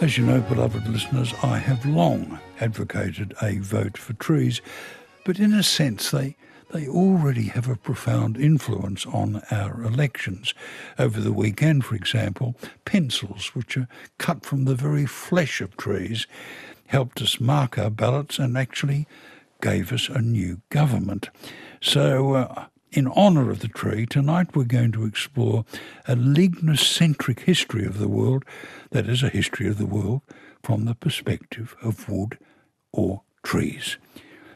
As you know, beloved listeners, I have long advocated a vote for trees, but in a sense they they already have a profound influence on our elections. Over the weekend, for example, pencils, which are cut from the very flesh of trees, helped us mark our ballots and actually gave us a new government. So, uh, in honour of the tree, tonight we're going to explore a lignocentric history of the world, that is, a history of the world from the perspective of wood or trees.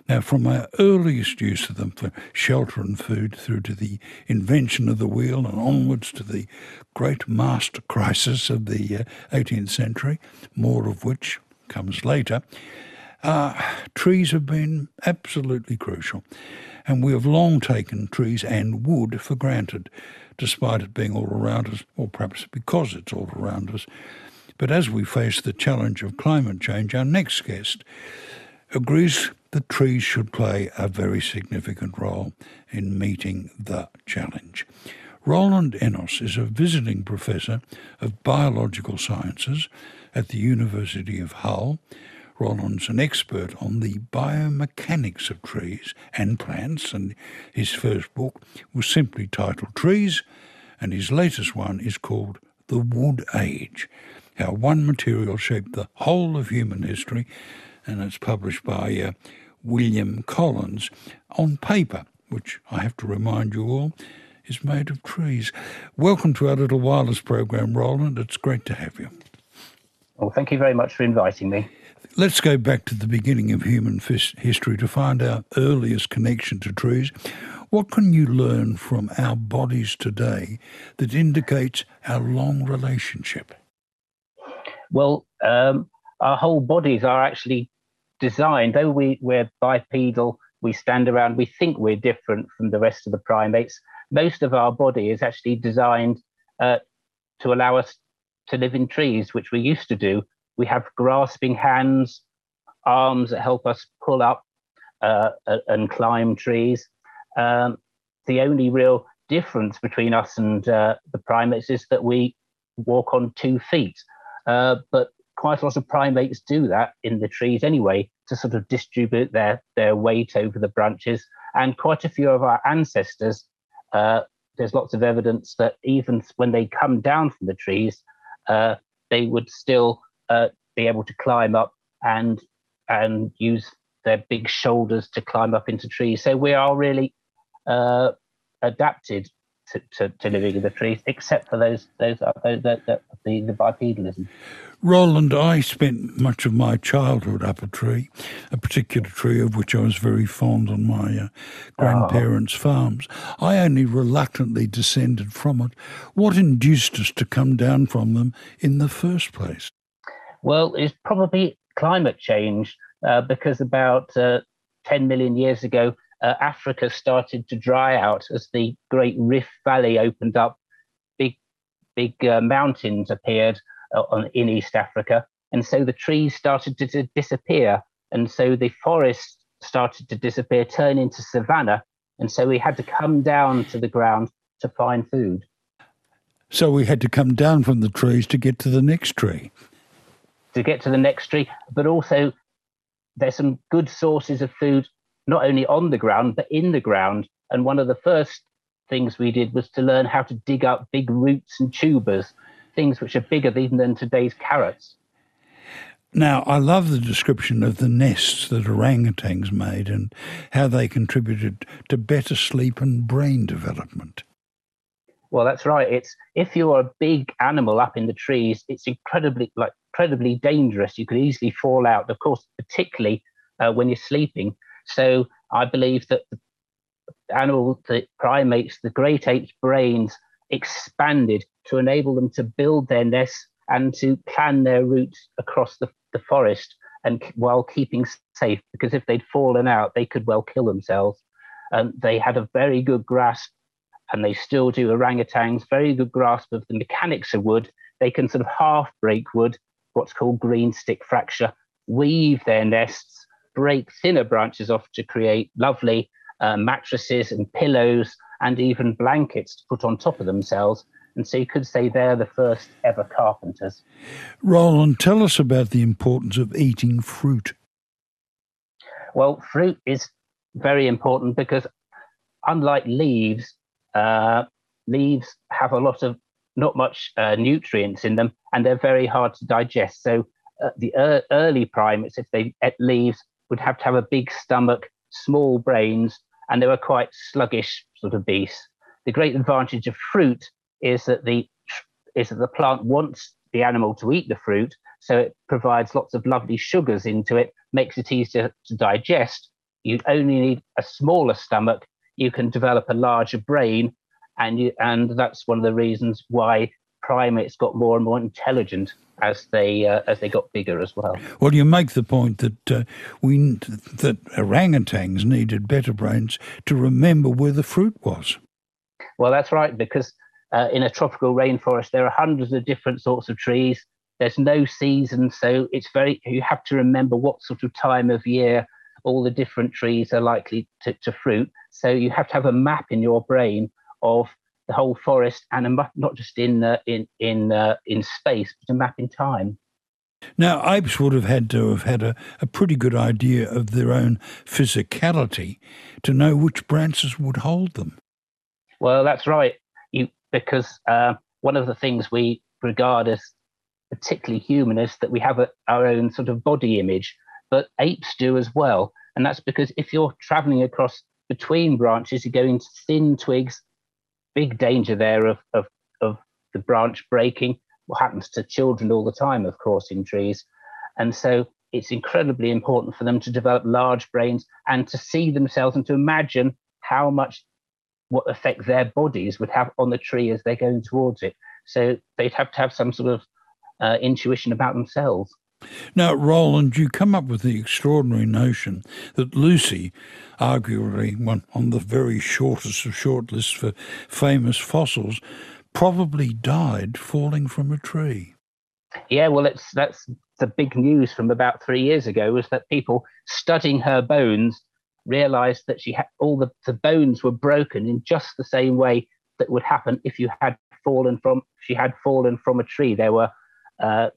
Now, from our earliest use of them for shelter and food through to the invention of the wheel and onwards to the great mast crisis of the uh, 18th century, more of which comes later, uh, trees have been absolutely crucial. And we have long taken trees and wood for granted, despite it being all around us, or perhaps because it's all around us. But as we face the challenge of climate change, our next guest agrees that trees should play a very significant role in meeting the challenge. Roland Ennos is a visiting professor of biological sciences at the University of Hull. Roland's an expert on the biomechanics of trees and plants, and his first book was simply titled Trees, and his latest one is called The Wood Age How One Material Shaped the Whole of Human History, and it's published by uh, William Collins on paper, which I have to remind you all is made of trees. Welcome to our little wireless program, Roland. It's great to have you. Well, thank you very much for inviting me. Let's go back to the beginning of human history to find our earliest connection to trees. What can you learn from our bodies today that indicates our long relationship? Well, um, our whole bodies are actually designed, though we, we're bipedal, we stand around, we think we're different from the rest of the primates. Most of our body is actually designed uh, to allow us to live in trees, which we used to do. We have grasping hands, arms that help us pull up uh, and climb trees. Um, the only real difference between us and uh, the primates is that we walk on two feet. Uh, but quite a lot of primates do that in the trees anyway to sort of distribute their their weight over the branches. And quite a few of our ancestors, uh, there's lots of evidence that even when they come down from the trees, uh, they would still uh, be able to climb up and and use their big shoulders to climb up into trees. So we are really uh, adapted to, to, to, living in the trees, except for those those, uh, those the, the, the bipedalism. Roland, I spent much of my childhood up a tree, a particular tree of which I was very fond on my uh, grandparents' oh. farms. I only reluctantly descended from it. What induced us to come down from them in the first place? Well, it's probably climate change, uh, because about uh, 10 million years ago, uh, Africa started to dry out as the Great Rift Valley opened up. Big, big uh, mountains appeared uh, on, in East Africa. And so the trees started to, to disappear. And so the forests started to disappear, turn into savanna. And so we had to come down to the ground to find food. So we had to come down from the trees to get to the next tree. To get to the next tree, but also there's some good sources of food not only on the ground but in the ground. And one of the first things we did was to learn how to dig up big roots and tubers, things which are bigger even than today's carrots. Now, I love the description of the nests that orangutans made and how they contributed to better sleep and brain development. Well, that's right. It's if you're a big animal up in the trees, it's incredibly like incredibly dangerous. You could easily fall out. Of course, particularly uh, when you're sleeping. So I believe that the animal, the primates, the great apes' brains expanded to enable them to build their nests and to plan their routes across the, the forest and while keeping safe because if they'd fallen out they could well kill themselves. Um, they had a very good grasp and they still do orangutans very good grasp of the mechanics of wood. They can sort of half break wood what's called green stick fracture weave their nests break thinner branches off to create lovely uh, mattresses and pillows and even blankets to put on top of themselves. And so you could say they're the first ever carpenters. Roland, tell us about the importance of eating fruit. Well, fruit is very important because, unlike leaves, uh, leaves have a lot of not much uh, nutrients in them and they're very hard to digest. So, uh, the er- early primates, if they ate leaves, would have to have a big stomach, small brains, and they were quite sluggish sort of beasts. The great advantage of fruit is that the is that the plant wants the animal to eat the fruit, so it provides lots of lovely sugars into it, makes it easier to digest. You only need a smaller stomach. You can develop a larger brain, and you, and that's one of the reasons why primates got more and more intelligent as they uh, as they got bigger as well. Well, you make the point that uh, we that orangutans needed better brains to remember where the fruit was. Well, that's right because uh, in a tropical rainforest there are hundreds of different sorts of trees. There's no season, so it's very you have to remember what sort of time of year all the different trees are likely to, to fruit. So you have to have a map in your brain of the whole forest and a map not just in uh, in in uh, in space, but a map in time. Now, apes would have had to have had a, a pretty good idea of their own physicality to know which branches would hold them. Well, that's right. You because uh, one of the things we regard as particularly human is that we have a, our own sort of body image, but apes do as well. And that's because if you're traveling across between branches, you go into thin twigs big danger there of, of, of the branch breaking. What happens to children all the time, of course, in trees. And so it's incredibly important for them to develop large brains and to see themselves and to imagine how much what effect their bodies would have on the tree as they're going towards it. So they'd have to have some sort of uh, intuition about themselves. Now, Roland, you come up with the extraordinary notion that Lucy, arguably one on the very shortest of short lists for famous fossils, probably died falling from a tree. Yeah, well, it's that's the big news from about three years ago was that people studying her bones realized that she had all the, the bones were broken in just the same way that would happen if you had fallen from she had fallen from a tree. There were uh,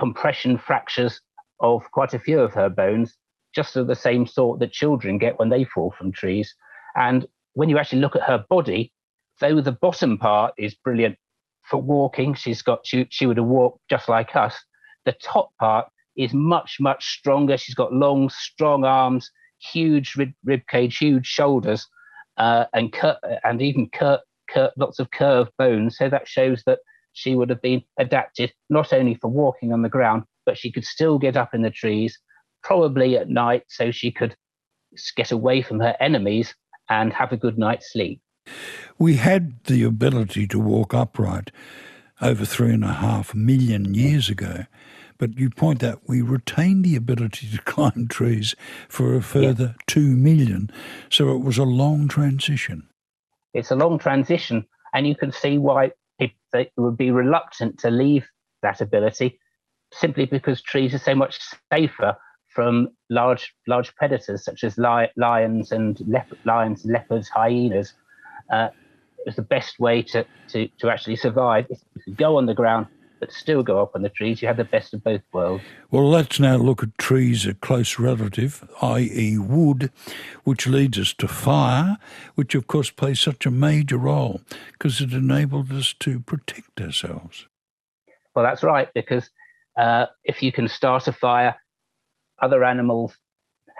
compression fractures of quite a few of her bones, just of the same sort that children get when they fall from trees. And when you actually look at her body, though the bottom part is brilliant for walking, she's got she, she would have walked just like us. The top part is much much stronger. She's got long, strong arms, huge rib, rib cage, huge shoulders, uh, and cur- and even cur- cur- lots of curved bones. So that shows that she would have been adapted not only for walking on the ground, but she could still get up in the trees, probably at night, so she could get away from her enemies and have a good night's sleep. We had the ability to walk upright over three and a half million years ago, but you point out we retained the ability to climb trees for a further yeah. two million, so it was a long transition. It's a long transition, and you can see why they would be reluctant to leave that ability simply because trees are so much safer from large large predators such as li- lions and leop- lions, leopards, hyenas. Uh, it's the best way to, to, to actually survive. If you go on the ground, but still go up on the trees, you have the best of both worlds. Well, let's now look at trees a close relative, i.e., wood, which leads us to fire, which of course plays such a major role because it enabled us to protect ourselves. Well, that's right, because uh, if you can start a fire, other animals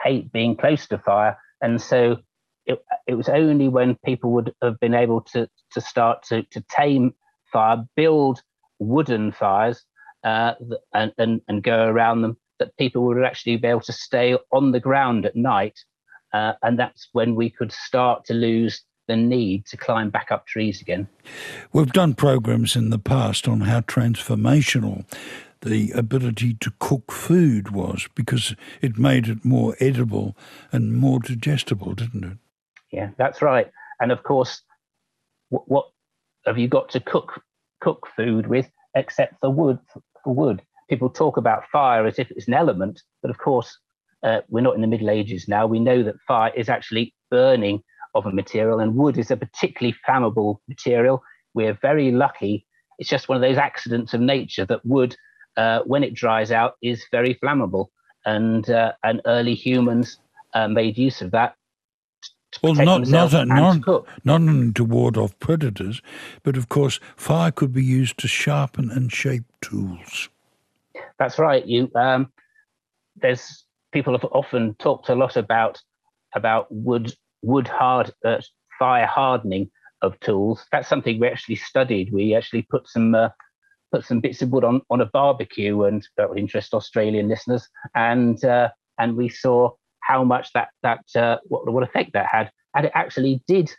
hate being close to fire. And so it, it was only when people would have been able to, to start to, to tame fire, build wooden fires uh, and, and, and go around them, that people would actually be able to stay on the ground at night. Uh, and that's when we could start to lose the need to climb back up trees again. We've done programs in the past on how transformational the ability to cook food was because it made it more edible and more digestible, didn't it? Yeah, that's right. And of course, what, what have you got to cook cook food with except for wood. For wood, people talk about fire as if it's an element, but of course, uh, we're not in the Middle Ages now. We know that fire is actually burning of a material, and wood is a particularly flammable material. we're very lucky. It's just one of those accidents of nature that wood, uh, when it dries out, is very flammable, and uh, and early humans uh, made use of that. Well, not not not, not only to ward off predators, but of course, fire could be used to sharpen and shape tools. That's right. You um, there's people have often talked a lot about about wood wood hard uh, fire hardening of tools. That's something we actually studied. We actually put some uh, put some bits of wood on, on a barbecue, and that would interest Australian listeners. And uh, and we saw how much that that uh, what what effect that had, and it actually did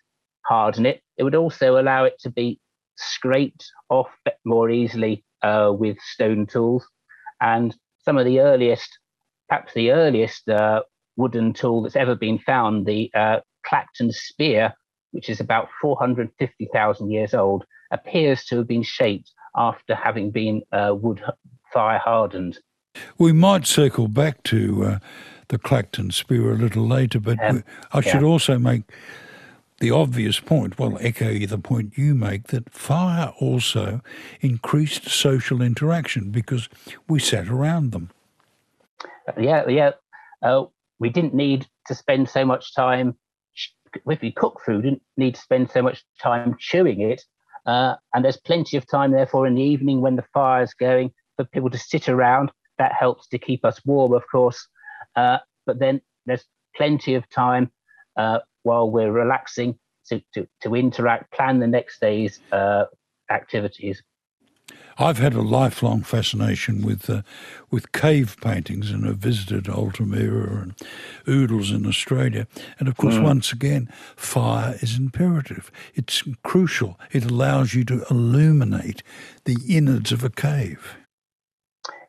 harden it. It would also allow it to be scraped off more easily uh, with stone tools. And some of the earliest, perhaps the earliest uh, wooden tool that's ever been found, the uh, Clacton spear, which is about 450,000 years old, appears to have been shaped after having been uh, wood fire hardened. We might circle back to uh, the Clacton spear a little later, but um, I should yeah. also make the obvious point, well, echo the point you make, that fire also increased social interaction because we sat around them. Yeah, yeah. Uh, we didn't need to spend so much time if you cook food, didn't need to spend so much time chewing it. Uh, and there's plenty of time, therefore, in the evening when the fire's going for people to sit around. That helps to keep us warm, of course. Uh, but then there's plenty of time uh, while we're relaxing to, to, to, interact, plan the next day's uh, activities. I've had a lifelong fascination with uh, with cave paintings and have visited Altamira and Oodles in Australia. And of course, mm. once again, fire is imperative. It's crucial. It allows you to illuminate the innards of a cave.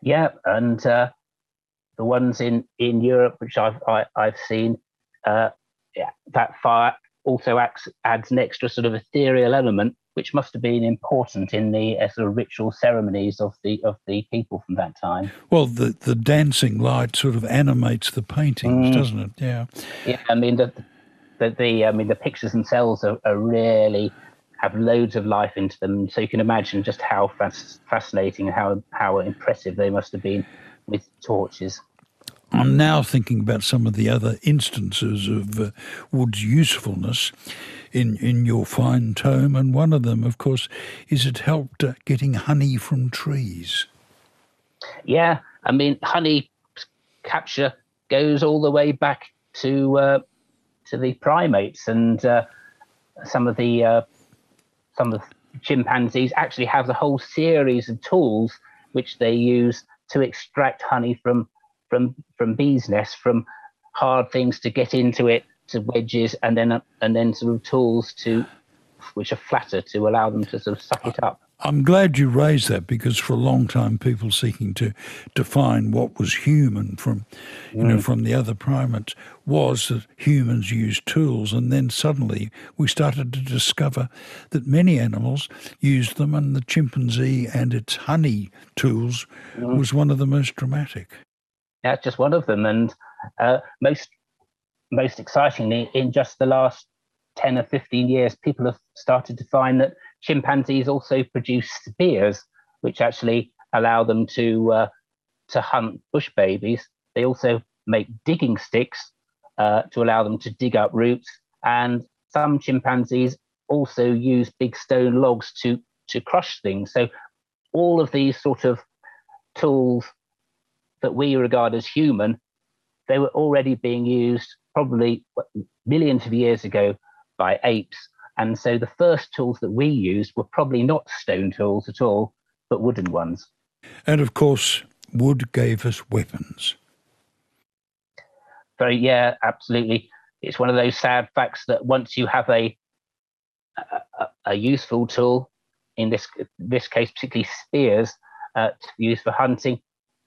Yeah, and uh, the ones in, in Europe, which I've I, have i have seen, uh, yeah, that fire also acts, adds an extra sort of ethereal element which must have been important in the uh, sort of ritual ceremonies of the of the people from that time. Well, the the dancing light sort of animates the paintings, mm. doesn't it? Yeah. Yeah, I mean the the, the I mean the pictures themselves are, are, really have loads of life into them, so you can imagine just how fas- fascinating, and how how impressive they must have been with torches. I'm now thinking about some of the other instances of uh, wood's usefulness in, in your fine tome, and one of them, of course, is it helped uh, getting honey from trees. Yeah, I mean, honey capture goes all the way back to uh, to the primates, and uh, some of the uh, some of the chimpanzees actually have a whole series of tools which they use to extract honey from from from bees' nests, from hard things to get into it to wedges and then and then sort of tools to which are flatter to allow them to sort of suck it up. I'm glad you raised that because for a long time people seeking to define what was human from you mm. know from the other primates was that humans used tools and then suddenly we started to discover that many animals used them and the chimpanzee and its honey tools mm. was one of the most dramatic. That's just one of them and uh, most most excitingly, in just the last 10 or 15 years, people have started to find that chimpanzees also produce spears, which actually allow them to uh, to hunt bush babies. They also make digging sticks uh, to allow them to dig up roots, and some chimpanzees also use big stone logs to to crush things. So all of these sort of tools that we regard as human, they were already being used probably millions of years ago by apes. And so the first tools that we used were probably not stone tools at all, but wooden ones. And of course, wood gave us weapons. Very, yeah, absolutely. It's one of those sad facts that once you have a a, a useful tool, in this this case particularly spears, uh, to use for hunting,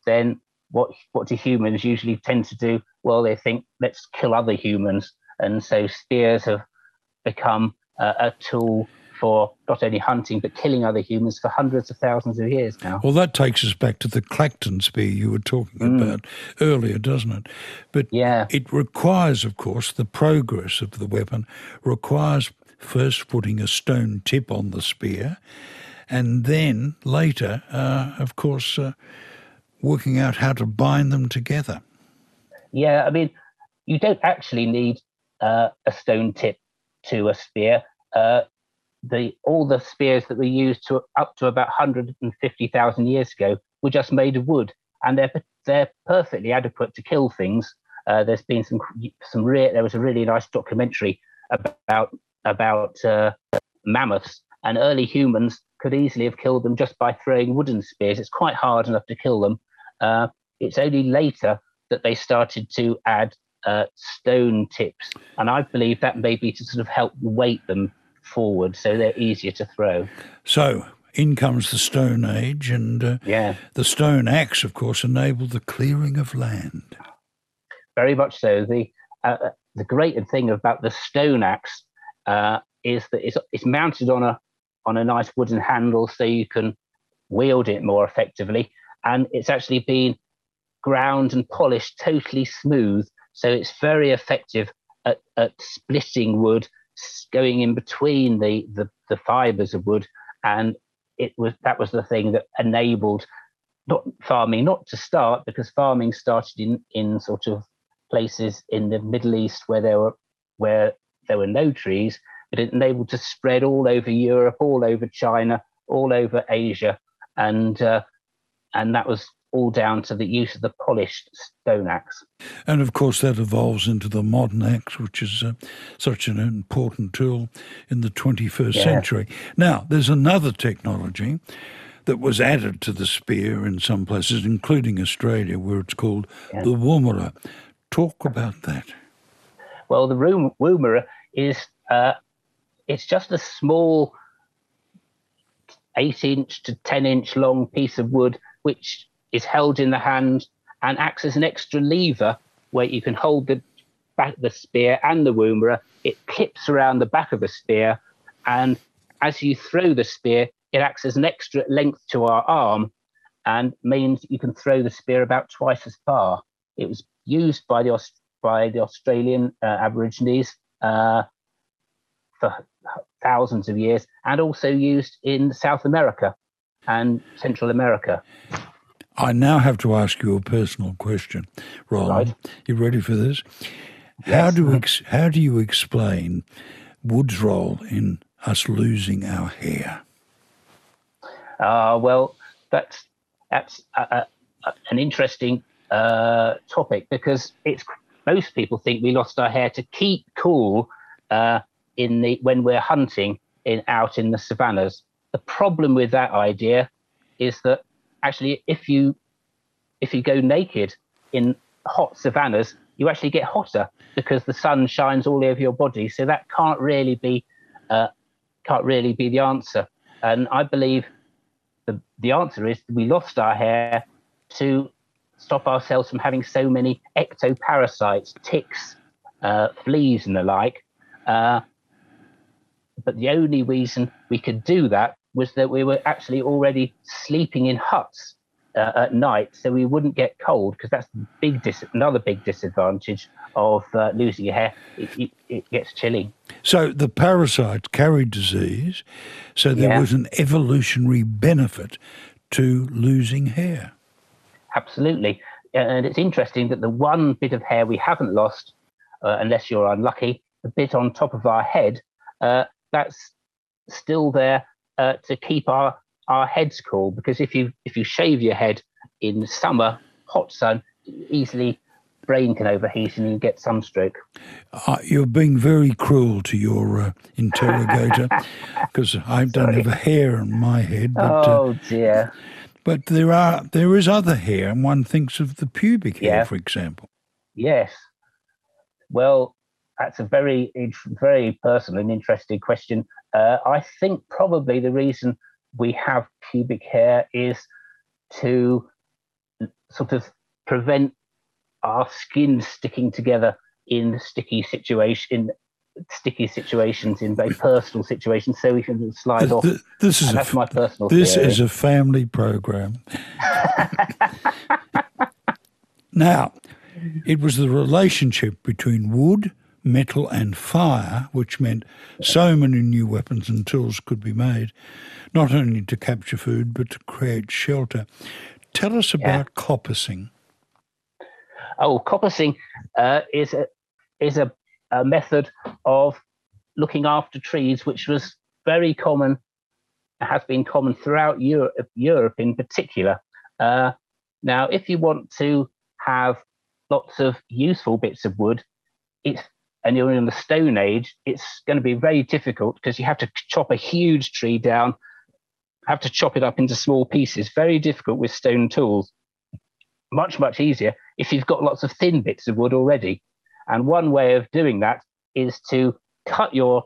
then what what do humans usually tend to do? Well, they think let's kill other humans, and so spears have become uh, a tool for not only hunting but killing other humans for hundreds of thousands of years now. Well, that takes us back to the Clacton spear you were talking mm. about earlier, doesn't it? But yeah. it requires, of course, the progress of the weapon requires first putting a stone tip on the spear, and then later, uh, of course, uh, working out how to bind them together. Yeah, I mean, you don't actually need uh, a stone tip to a spear. Uh, the all the spears that were used to up to about 150,000 years ago were just made of wood, and they're they're perfectly adequate to kill things. Uh, there's been some some re- there was a really nice documentary about about uh, mammoths and early humans could easily have killed them just by throwing wooden spears. It's quite hard enough to kill them. Uh, it's only later that they started to add uh, stone tips, and I believe that may be to sort of help weight them forward so they're easier to throw. So in comes the Stone Age, and uh, yeah. the stone axe, of course, enabled the clearing of land. Very much so. The uh, uh the great thing about the stone axe uh, is that it's, it's mounted on a on a nice wooden handle, so you can wield it more effectively, and it's actually been ground and polished totally smooth, so it's very effective at, at splitting wood, going in between the, the the fibers of wood and it was that was the thing that enabled not farming not to start because farming started in in sort of places in the Middle East where there were where there were no trees, but it enabled to spread all over Europe, all over China, all over Asia, and uh, and that was all down to the use of the polished stone axe. And of course, that evolves into the modern axe, which is uh, such an important tool in the 21st yeah. century. Now, there's another technology that was added to the spear in some places, including Australia, where it's called yeah. the woomera. Talk about that. Well, the woomera is uh, it's just a small eight inch to 10 inch long piece of wood which is held in the hand and acts as an extra lever where you can hold the back the spear and the woomera. It clips around the back of the spear, and as you throw the spear, it acts as an extra length to our arm, and means you can throw the spear about twice as far. It was used by the by the Australian uh, Aborigines uh, for thousands of years, and also used in South America and Central America. I now have to ask you a personal question, Roland. Right. You ready for this? Yes. How do ex- how do you explain wood's role in us losing our hair? Uh, well, that's that's a, a, an interesting uh, topic because it's most people think we lost our hair to keep cool uh, in the when we're hunting in out in the savannas. The problem with that idea is that actually if you if you go naked in hot savannas, you actually get hotter because the sun shines all over your body. So that can't really be uh, can't really be the answer. And I believe the the answer is we lost our hair to stop ourselves from having so many ectoparasites, ticks, uh, fleas, and the like. Uh, but the only reason we could do that was that we were actually already sleeping in huts uh, at night, so we wouldn't get cold because that's big dis- another big disadvantage of uh, losing your hair. It, it, it, gets chilly. So the parasites carried disease, so there yeah. was an evolutionary benefit to losing hair. Absolutely, and it's interesting that the one bit of hair we haven't lost, uh, unless you're unlucky, the bit on top of our head, uh, that's still there uh, to keep our our heads cool because if you if you shave your head in summer hot sun easily brain can overheat and you get sunstroke uh, you're being very cruel to your uh, interrogator because i don't have a hair on my head but, uh, oh dear. but there are there is other hair and one thinks of the pubic hair for example. Yes. Well that's a very very personal and interesting question uh, I think probably the reason we have pubic hair is to sort of prevent our skin sticking together in sticky situation in sticky situations in very personal situations. So we can slide off. this is and that's my personal this theory. is a family program. Now it was the relationship between wood metal and fire, which meant so many new weapons and tools could be made, not only to capture food but to create shelter. Tell us about yeah. coppicing. Oh, coppicing uh, is a is a, a method of looking after trees, which was very common, has been common throughout Europe, Europe in particular. Uh, now, if you want to have lots of useful bits of wood, it's and you're in the Stone Age, it's going to be very difficult because you have to chop a huge tree down, have to chop it up into small pieces. Very difficult with stone tools. Much, much easier if you've got lots of thin bits of wood already. And one way of doing that is to cut your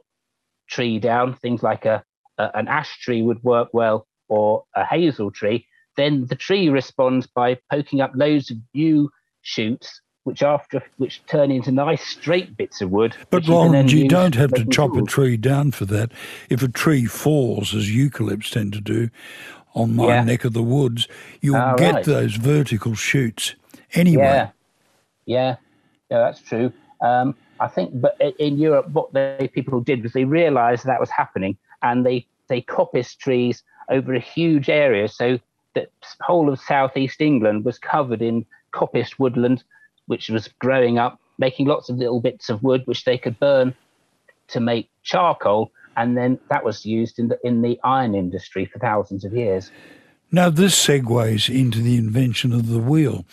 tree down, things like a, a, an ash tree would work well or a hazel tree, then the tree responds by poking up loads of new shoots which after which turn into nice straight bits of wood. But Ron, you, you don't have to chop tools. a tree down for that. If a tree falls, as eucalypts tend to do, on my yeah. neck of the woods, you'll oh, get right. those vertical shoots anyway. Yeah, yeah, yeah that's true. Um, I think, but in Europe, what the people did was they realised that was happening, and they they coppiced trees over a huge area. So the whole of southeast England was covered in coppiced woodland, which was growing up, making lots of little bits of wood which they could burn to make charcoal, and then that was used in the in the iron industry for thousands of years. Now this segues into the invention of the wheel.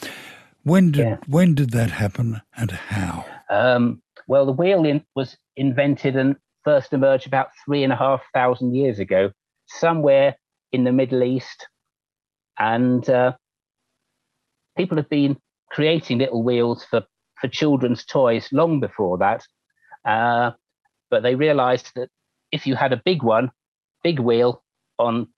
When did yeah. when did that happen, and how? Um, well, the wheel in, was invented and first emerged about three and a half thousand years ago, somewhere in the Middle East. And uh, people have been creating little wheels for, for children's toys long before that. Uh, but they realized that if you had a big one, big wheel on,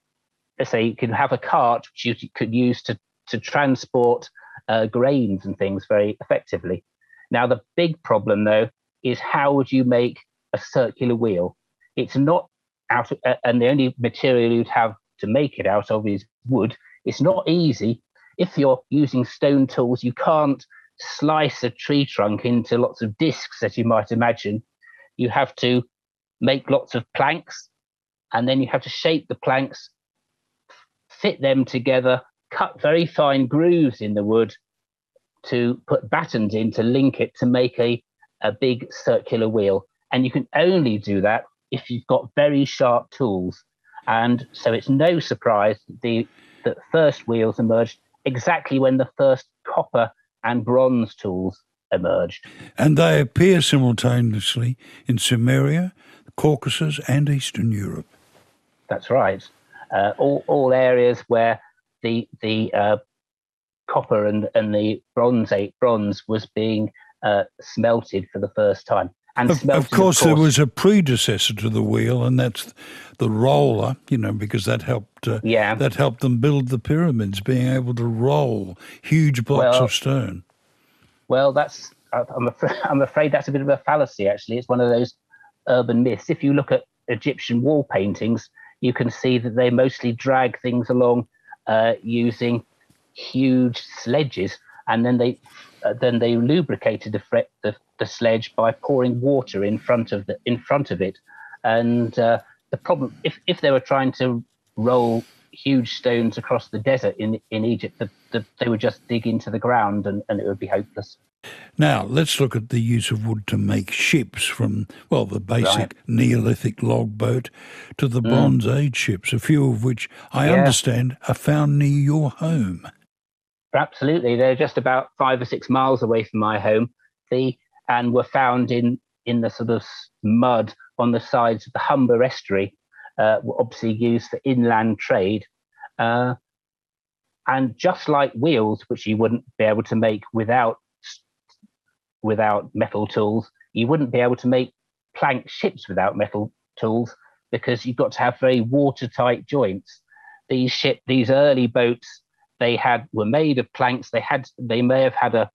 let's say, you could have a cart which you could use to, to transport uh, grains and things very effectively. Now, the big problem, though, is how would you make a circular wheel? It's not out, of, uh, and the only material you'd have to make it out of is wood. It's not easy. If you're using stone tools, you can't slice a tree trunk into lots of discs, as you might imagine. You have to make lots of planks, and then you have to shape the planks, fit them together, cut very fine grooves in the wood to put battens in to link it to make a a big circular wheel. And you can only do that if you've got very sharp tools. And so it's no surprise that the that first wheels emerged exactly when the first copper and bronze tools emerged. And they appear simultaneously in Sumeria, the Caucasus, and Eastern Europe. That's right. Uh, all, all areas where the the uh, copper and, and the bronze bronze was being uh, smelted for the first time. Of, of, course, there was a predecessor to the wheel, and that's the roller. You know, because that helped. Uh, yeah. That helped them build the pyramids, being able to roll huge blocks well, of stone. Well, that's. I'm afraid, I'm afraid that's a bit of a fallacy. Actually, it's one of those urban myths. If you look at Egyptian wall paintings, you can see that they mostly drag things along uh, using huge sledges, and then they uh, then they lubricated the, fre- the, the sledge by pouring water in front of the in front of it. And uh, the problem, if if they were trying to roll huge stones across the desert in in Egypt, the, the, they would just dig into the ground and, and it would be hopeless. Now, let's look at the use of wood to make ships from, well, the basic right. Neolithic log boat to the mm. Bronze Age ships, a few of which I yeah. understand are found near your home. Absolutely, they're just about five or six miles away from my home. The and were found in in the sort of mud on the sides of the Humber estuary, uh, obviously used for inland trade. Uh, and just like wheels, which you wouldn't be able to make without without metal tools, you wouldn't be able to make plank ships without metal tools because you've got to have very watertight joints. These ship, these early boats they had were made of planks. They had they may have had a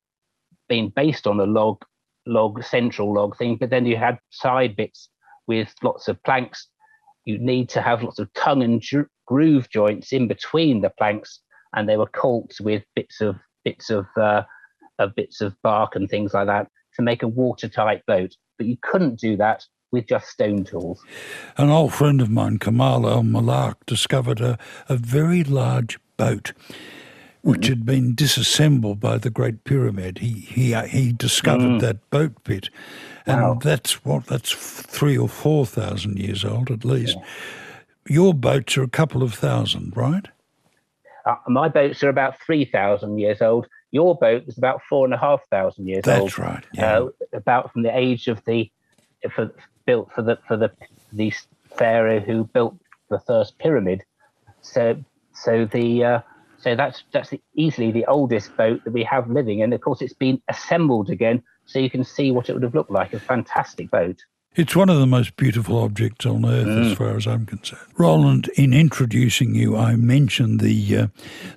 been based on a log log central log thing, but then you had side bits with lots of planks. You need to have lots of tongue and groove joints in between the planks, and they were caulked with bits of bits of uh, of bits of bark and things like that to make a watertight boat. but you couldn't do that with just stone tools. An old friend of mine, Kamal el-Mallakh, discovered a, a very large boat which had been disassembled by the Great Pyramid. He he uh, he discovered mm. that boat pit, and wow. that's what that's three or four thousand years old at least. Yeah. Your boats are a couple of thousand, right? Uh, my boats are about three thousand years old. Your boat is about four and a half thousand years that's old. That's right. Yeah. Uh, about from the age of the for, built for the for the the pharaoh who built the first pyramid. So so the uh, so that's that's the, easily the oldest boat that we have living, and of course it's been assembled again, so you can see what it would have looked like. A fantastic boat. It's one of the most beautiful objects on earth, mm. as far as I'm concerned. Roland, in introducing you, I mentioned the uh,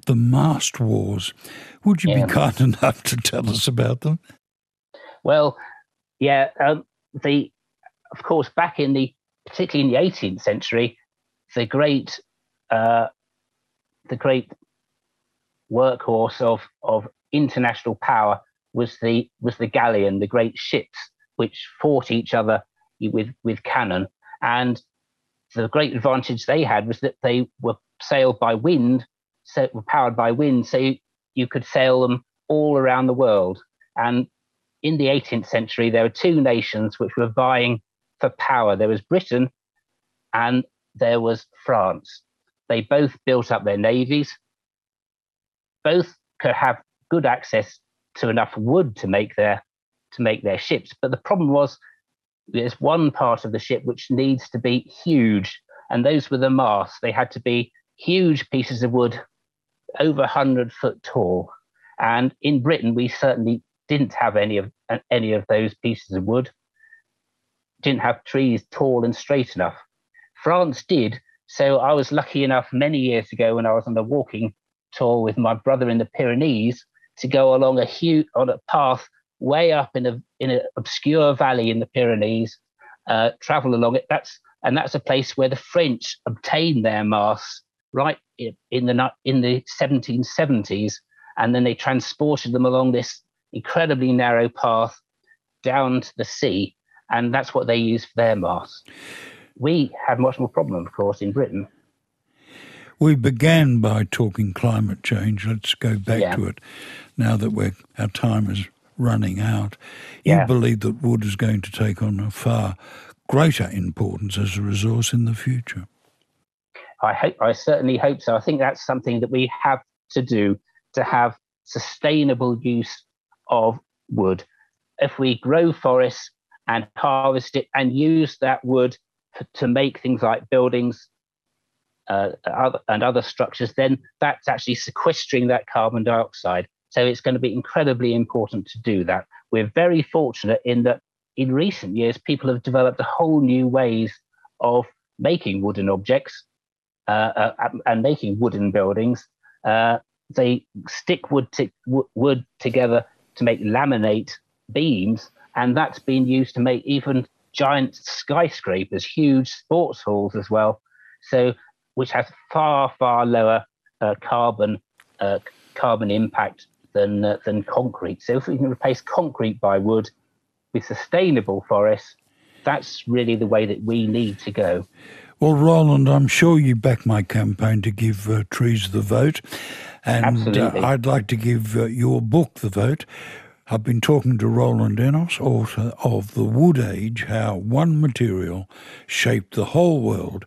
the mast wars. Would you yeah. be kind enough to tell us about them? Well, yeah, um, the of course back in the particularly in the 18th century, the great uh, the great workhorse of of international power was the was the galleon, the great ships which fought each other with with cannon. And the great advantage they had was that they were sailed by wind, so were powered by wind, so you, could sail them all around the world. And in the 18th century, there were two nations which were vying for power. There was Britain and there was France. They both built up their navies both could have good access to enough wood to make their to make their ships. But the problem was there's one part of the ship which needs to be huge, and those were the masts. They had to be huge pieces of wood, over 100 foot tall. And in Britain, we certainly didn't have any of any of those pieces of wood. Didn't have trees tall and straight enough. France did. So I was lucky enough many years ago when I was on the walking tour with my brother in the Pyrenees to go along a huge on a path way up in a in an obscure valley in the Pyrenees, uh, travel along it. That's and that's a place where the French obtained their masts right in, the in the 1770s, and then they transported them along this incredibly narrow path down to the sea, and that's what they used for their masts. We had much more problem, of course, in Britain. We began by talking climate change. Let's go back yeah. to it now that we're, our time is running out. You yeah. believe that wood is going to take on a far greater importance as a resource in the future. I hope, I certainly hope so. I think that's something that we have to do to have sustainable use of wood. If we grow forests and harvest it and use that wood to make things like buildings, uh, and other structures, then that's actually sequestering that carbon dioxide. So it's going to be incredibly important to do that. We're very fortunate in that in recent years, people have developed a whole new ways of making wooden objects uh, uh, and making wooden buildings. Uh, they stick wood, to, wood together to make laminate beams, and that's been used to make even giant skyscrapers, huge sports halls as well. So which has far far lower uh, carbon uh, carbon impact than uh, than concrete. So if we can replace concrete by wood with sustainable forests, that's really the way that we need to go. Well, Roland, I'm sure you back my campaign to give uh, trees the vote, and uh, I'd like to give uh, your book the vote. I've been talking to Roland Ennos, author of The Wood Age How One Material Shaped the Whole World,